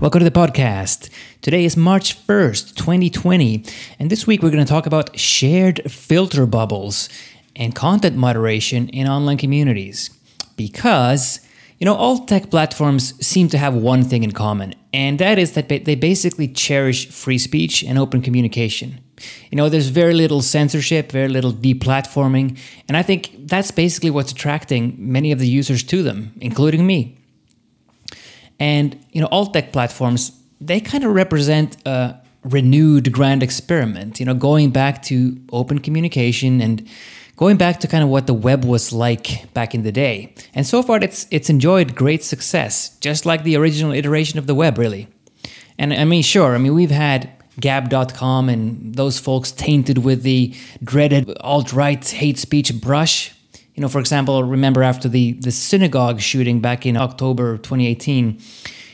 Welcome to the podcast. Today is March 1st, 2020, and this week we're going to talk about shared filter bubbles and content moderation in online communities. Because, you know, all tech platforms seem to have one thing in common, and that is that they basically cherish free speech and open communication. You know, there's very little censorship, very little deplatforming, and I think that's basically what's attracting many of the users to them, including me. And you know, all tech platforms they kind of represent a renewed grand experiment. You know, going back to open communication and going back to kind of what the web was like back in the day. And so far, it's it's enjoyed great success, just like the original iteration of the web, really. And I mean, sure, I mean we've had Gab.com and those folks tainted with the dreaded alt right hate speech brush you know, for example, remember after the, the synagogue shooting back in October 2018,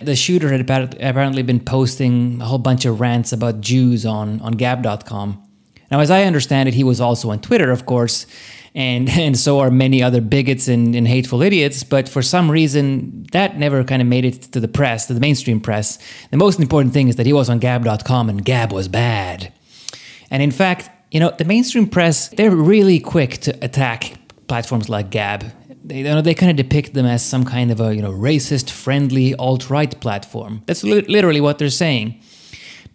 the shooter had apparently been posting a whole bunch of rants about Jews on, on Gab.com. Now, as I understand it, he was also on Twitter, of course, and, and so are many other bigots and, and hateful idiots, but for some reason, that never kind of made it to the press, to the mainstream press. The most important thing is that he was on Gab.com and Gab was bad. And in fact, you know, the mainstream press, they're really quick to attack platforms like Gab. They, you know, they kind of depict them as some kind of a you know racist friendly alt right platform. That's li- literally what they're saying.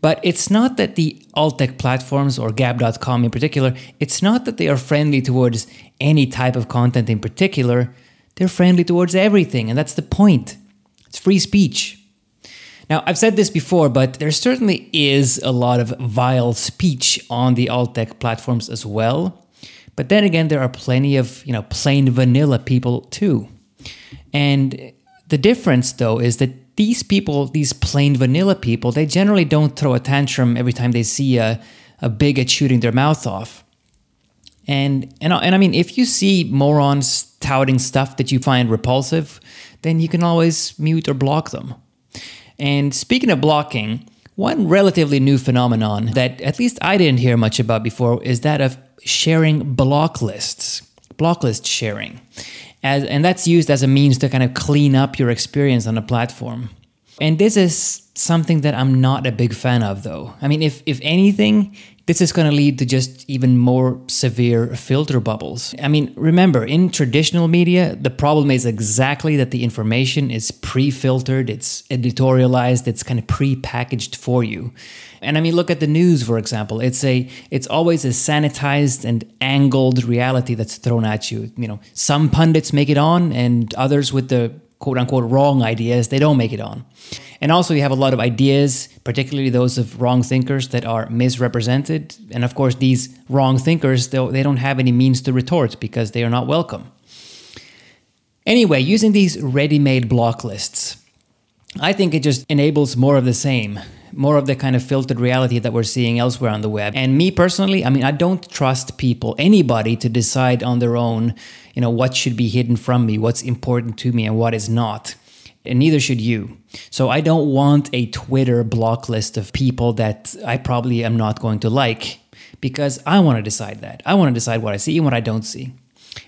But it's not that the alt tech platforms or Gab.com in particular, it's not that they are friendly towards any type of content in particular. They're friendly towards everything, and that's the point. It's free speech. Now, I've said this before, but there certainly is a lot of vile speech on the alt tech platforms as well. But then again, there are plenty of, you know, plain vanilla people too. And the difference though is that these people, these plain vanilla people, they generally don't throw a tantrum every time they see a, a bigot shooting their mouth off. And, and, and I mean, if you see morons touting stuff that you find repulsive, then you can always mute or block them. And speaking of blocking, one relatively new phenomenon that at least I didn't hear much about before is that of sharing block lists, block list sharing. As, and that's used as a means to kind of clean up your experience on a platform. And this is something that I'm not a big fan of, though. I mean, if, if anything, this is going to lead to just even more severe filter bubbles. I mean, remember, in traditional media, the problem is exactly that the information is pre filtered, it's editorialized, it's kind of pre packaged for you. And I mean, look at the news, for example. It's a, it's always a sanitized and angled reality that's thrown at you. You know, some pundits make it on, and others with the quote unquote wrong ideas, they don't make it on. And also, you have a lot of ideas, particularly those of wrong thinkers, that are misrepresented. And of course, these wrong thinkers, they don't have any means to retort because they are not welcome. Anyway, using these ready made block lists, I think it just enables more of the same, more of the kind of filtered reality that we're seeing elsewhere on the web. And me personally, I mean, I don't trust people, anybody, to decide on their own, you know, what should be hidden from me, what's important to me, and what is not and neither should you. So I don't want a Twitter block list of people that I probably am not going to like because I want to decide that. I want to decide what I see and what I don't see.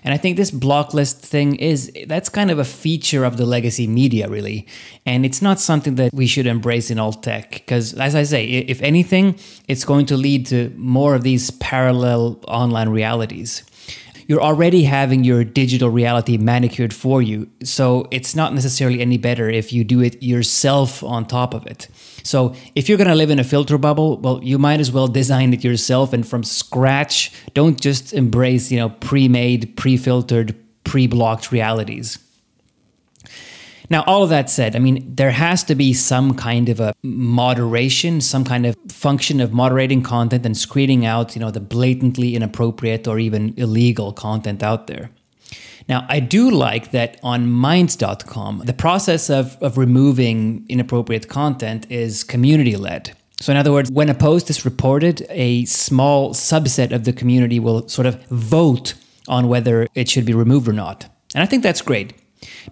And I think this block list thing is that's kind of a feature of the legacy media, really. And it's not something that we should embrace in alt tech because, as I say, if anything, it's going to lead to more of these parallel online realities you're already having your digital reality manicured for you. So it's not necessarily any better if you do it yourself on top of it. So if you're going to live in a filter bubble, well, you might as well design it yourself and from scratch. Don't just embrace, you know, pre-made, pre-filtered, pre-blocked realities. Now, all of that said, I mean, there has to be some kind of a moderation, some kind of function of moderating content and screening out, you know, the blatantly inappropriate or even illegal content out there. Now, I do like that on Minds.com, the process of, of removing inappropriate content is community led. So, in other words, when a post is reported, a small subset of the community will sort of vote on whether it should be removed or not. And I think that's great.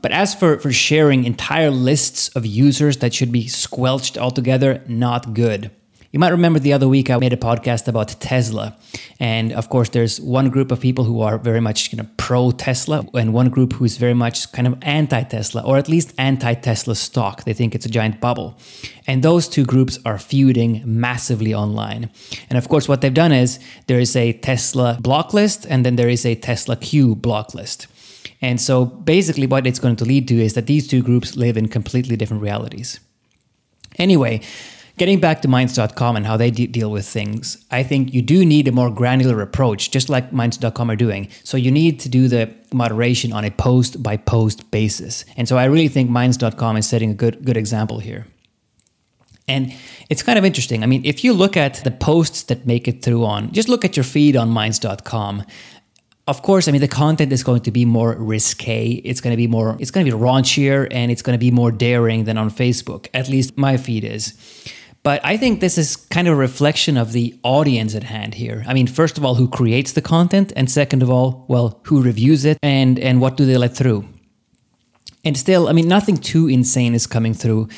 But as for, for sharing entire lists of users that should be squelched altogether, not good. You might remember the other week I made a podcast about Tesla. And of course, there's one group of people who are very much you know, pro Tesla and one group who's very much kind of anti Tesla, or at least anti Tesla stock. They think it's a giant bubble. And those two groups are feuding massively online. And of course, what they've done is there is a Tesla block list and then there is a Tesla Q block list. And so basically, what it's going to lead to is that these two groups live in completely different realities. Anyway, Getting back to Minds.com and how they de- deal with things, I think you do need a more granular approach, just like Minds.com are doing. So you need to do the moderation on a post by post basis. And so I really think Minds.com is setting a good good example here. And it's kind of interesting. I mean, if you look at the posts that make it through on, just look at your feed on Minds.com. Of course, I mean, the content is going to be more risque. It's going to be more, it's going to be raunchier and it's going to be more daring than on Facebook. At least my feed is. But I think this is kind of a reflection of the audience at hand here. I mean, first of all, who creates the content, and second of all, well, who reviews it and and what do they let through? And still, I mean, nothing too insane is coming through,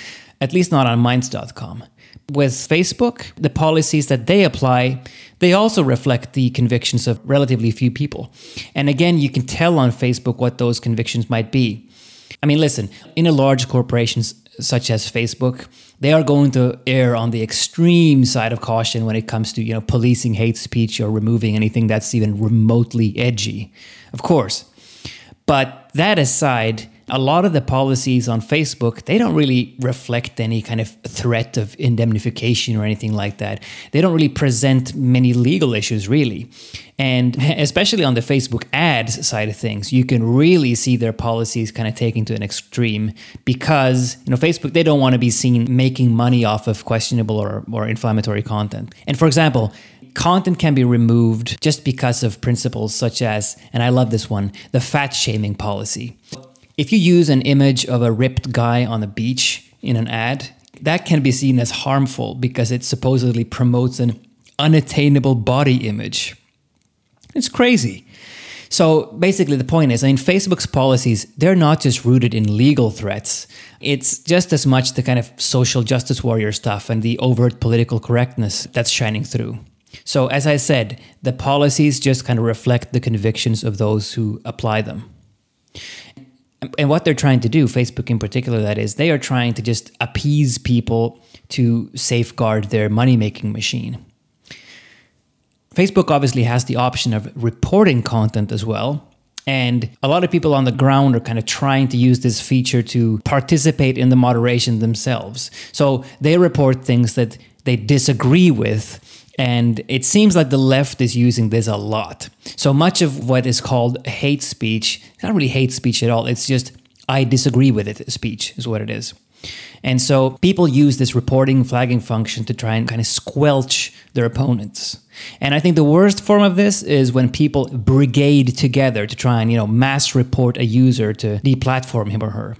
at least not on minds.com. With Facebook, the policies that they apply, they also reflect the convictions of relatively few people. And again, you can tell on Facebook what those convictions might be. I mean, listen, in a large corporations such as Facebook, they are going to err on the extreme side of caution when it comes to you know policing hate speech or removing anything that's even remotely edgy. Of course. But that aside, a lot of the policies on Facebook, they don't really reflect any kind of threat of indemnification or anything like that. They don't really present many legal issues, really. And especially on the Facebook ads side of things, you can really see their policies kind of taken to an extreme because, you know, Facebook, they don't want to be seen making money off of questionable or, or inflammatory content. And for example, content can be removed just because of principles such as, and I love this one, the fat shaming policy. If you use an image of a ripped guy on the beach in an ad, that can be seen as harmful because it supposedly promotes an unattainable body image. It's crazy. So basically, the point is I mean, Facebook's policies, they're not just rooted in legal threats. It's just as much the kind of social justice warrior stuff and the overt political correctness that's shining through. So, as I said, the policies just kind of reflect the convictions of those who apply them and what they're trying to do, Facebook in particular, that is, they are trying to just appease people to safeguard their money making machine. Facebook obviously has the option of reporting content as well. And a lot of people on the ground are kind of trying to use this feature to participate in the moderation themselves. So they report things that they disagree with and it seems like the left is using this a lot. So much of what is called hate speech, it's not really hate speech at all. It's just, I disagree with it speech, is what it is. And so people use this reporting flagging function to try and kind of squelch their opponents. And I think the worst form of this is when people brigade together to try and, you know, mass report a user to deplatform him or her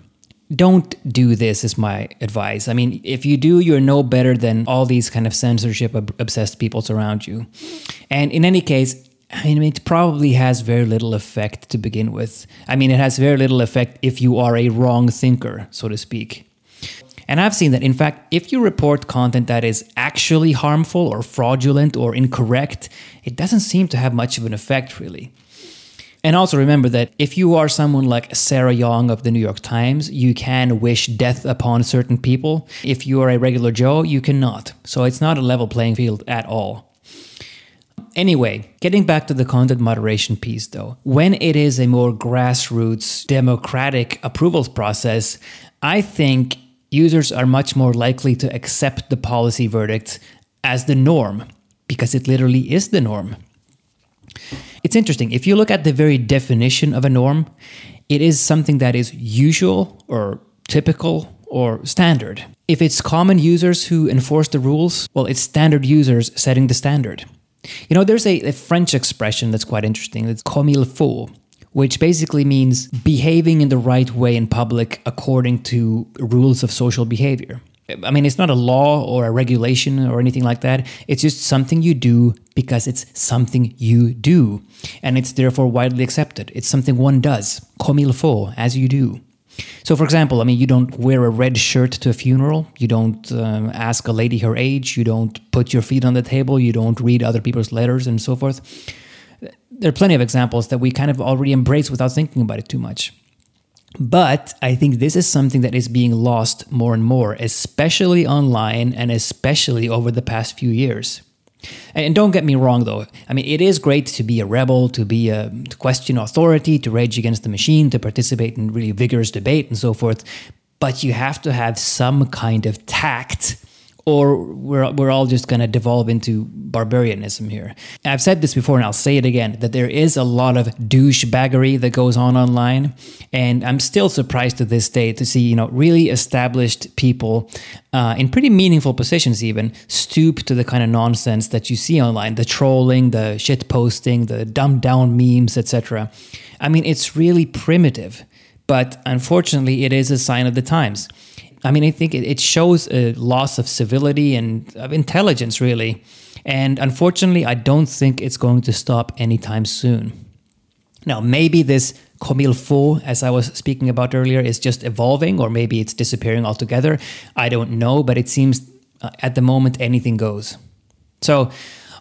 don't do this is my advice i mean if you do you're no better than all these kind of censorship obsessed people around you and in any case I mean, it probably has very little effect to begin with. I mean, it has very little effect if you are a wrong thinker, so to speak. And I've seen that, in fact, if you report content that is actually harmful or fraudulent or incorrect, it doesn't seem to have much of an effect, really. And also remember that if you are someone like Sarah Jeong of the New York Times, you can wish death upon certain people. If you are a regular Joe, you cannot. So it's not a level playing field at all. Anyway, getting back to the content moderation piece though, when it is a more grassroots democratic approvals process, I think users are much more likely to accept the policy verdict as the norm because it literally is the norm. It's interesting. If you look at the very definition of a norm, it is something that is usual or typical or standard. If it's common users who enforce the rules, well, it's standard users setting the standard. You know, there's a, a French expression that's quite interesting. It's comme il faut, which basically means behaving in the right way in public according to rules of social behavior. I mean, it's not a law or a regulation or anything like that. It's just something you do because it's something you do. And it's therefore widely accepted. It's something one does, comme il faut, as you do. So, for example, I mean, you don't wear a red shirt to a funeral. You don't um, ask a lady her age. You don't put your feet on the table. You don't read other people's letters and so forth. There are plenty of examples that we kind of already embrace without thinking about it too much. But I think this is something that is being lost more and more, especially online and especially over the past few years. And don't get me wrong, though. I mean, it is great to be a rebel, to be a to question authority, to rage against the machine, to participate in really vigorous debate and so forth. But you have to have some kind of tact or we're, we're all just going to devolve into barbarianism here. I've said this before and I'll say it again that there is a lot of douchebaggery that goes on online. And I'm still surprised to this day to see, you know, really established people uh, in pretty meaningful positions even stoop to the kind of nonsense that you see online the trolling, the shit posting, the dumbed down memes, etc. I mean, it's really primitive. But unfortunately, it is a sign of the times. I mean, I think it, shows a loss of civility and of intelligence, really. And unfortunately, I don't think it's going to stop anytime soon. Now, maybe this comme il faut, as I was speaking about earlier, is just evolving, or maybe it's disappearing altogether. I don't know, but it seems uh, at the moment anything goes. So,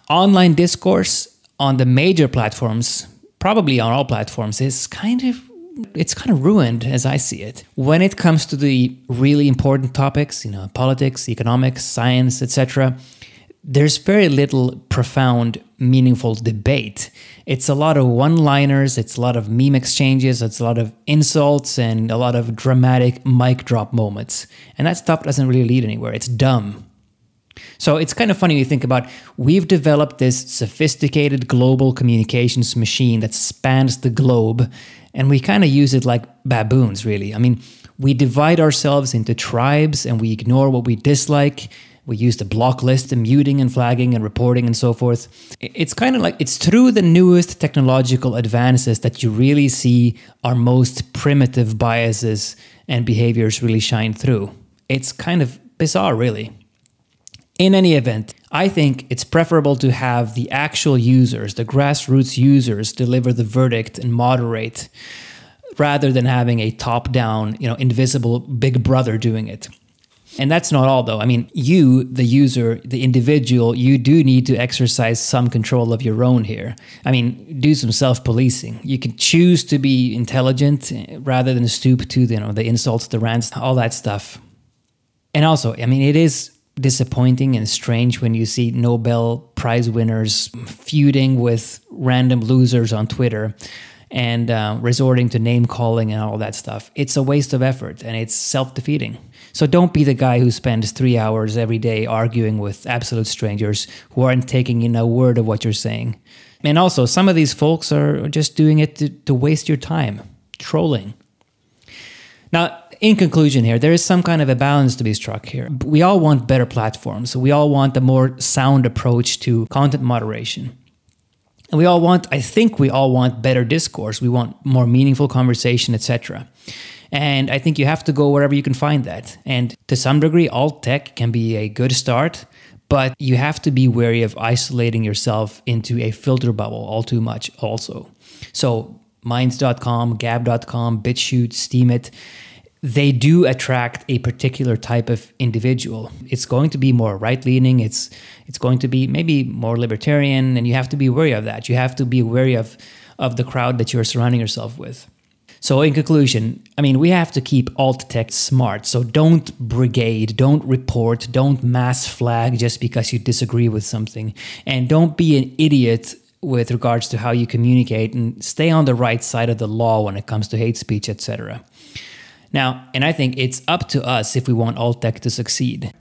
online discourse on the major platforms, probably on all platforms, is kind of it's kind of ruined as I see it. When it comes to the really important topics, you know, politics, economics, science, etc., there's very little profound, meaningful debate. It's a lot of one liners, it's a lot of meme exchanges, it's a lot of insults, and a lot of dramatic mic drop moments. And that stuff doesn't really lead anywhere. It's dumb. So it's kind of funny you think about we've developed this sophisticated global communications machine that spans the globe and we kind of use it like baboons, really. I mean, we divide ourselves into tribes and we ignore what we dislike. We use the block list and muting and flagging and reporting and so forth. It's kind of like it's through the newest technological advances that you really see our most primitive biases and behaviors really shine through. It's kind of bizarre, really. In any event, I think it's preferable to have the actual users, the grassroots users, deliver the verdict and moderate rather than having a top down, you know, invisible big brother doing it. And that's not all, though. I mean, you, the user, the individual, you do need to exercise some control of your own here. I mean, do some self policing. You can choose to be intelligent eh, rather than stoop to, you know, the insults, the rants, all that stuff. And also, I mean, it is disappointing and strange when you see Nobel Prize winners feuding with random losers on Twitter and uh, resorting to name calling and all that stuff. It's a waste of effort and it's self defeating. So don't be the guy who spends three hours every day arguing with absolute strangers who aren't taking in a word of what you're saying. And also, some of these folks are just doing it to, to waste your time, trolling. Now, in conclusion, here, there is some kind of a balance to be struck here. We all want better platforms. We all want a more sound approach to content moderation. And we all want, I think we all want better discourse. We want more meaningful conversation, etc. And I think you have to go wherever you can find that. And to some degree, alt tech can be a good start, but you have to be wary of isolating yourself into a filter bubble all too much, also. So, minds.com, gab.com, BitChute, Steemit, they do attract a particular type of individual. It's going to be more right leaning. It's it's going to be maybe more libertarian, and you have to be wary of that. You have to be wary of of the crowd that you're surrounding yourself with. So, in conclusion, I mean, we have to keep alt tech smart. So, don't brigade, don't report, don't mass flag just because you disagree with something, and don't be an idiot with regards to how you communicate, and stay on the right side of the law when it comes to hate speech, etc. Now, and I think it's up to us if we want alt tech to succeed.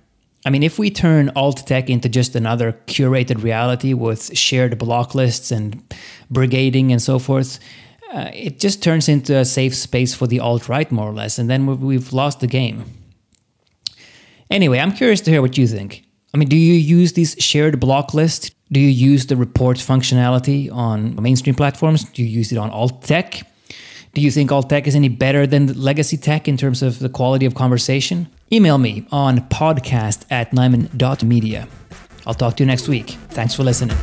I mean, if we turn alt tech into just another curated reality with shared block lists and brigading and so forth, uh, it just turns into a safe space for the alt right, more or less, and then we've lost the game. Anyway, I'm curious to hear what you think. I mean, do you use these shared block lists? Do you use the report functionality on mainstream platforms? Do you use it on alt tech? Do you think alt tech is any better than legacy tech in terms of the quality of conversation? Email me on podcast at nyman.media. I'll talk to you next week. Thanks for listening.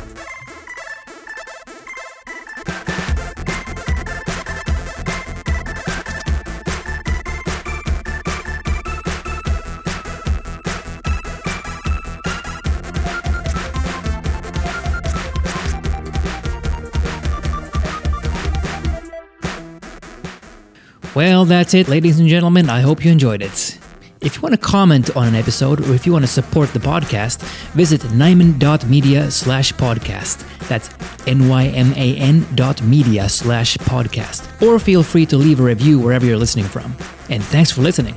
Well, that's it, ladies and gentlemen. I hope you enjoyed it. If you want to comment on an episode or if you want to support the podcast, visit nyman.media slash podcast. That's N-Y-M-A-N dot media slash podcast. Or feel free to leave a review wherever you're listening from. And thanks for listening.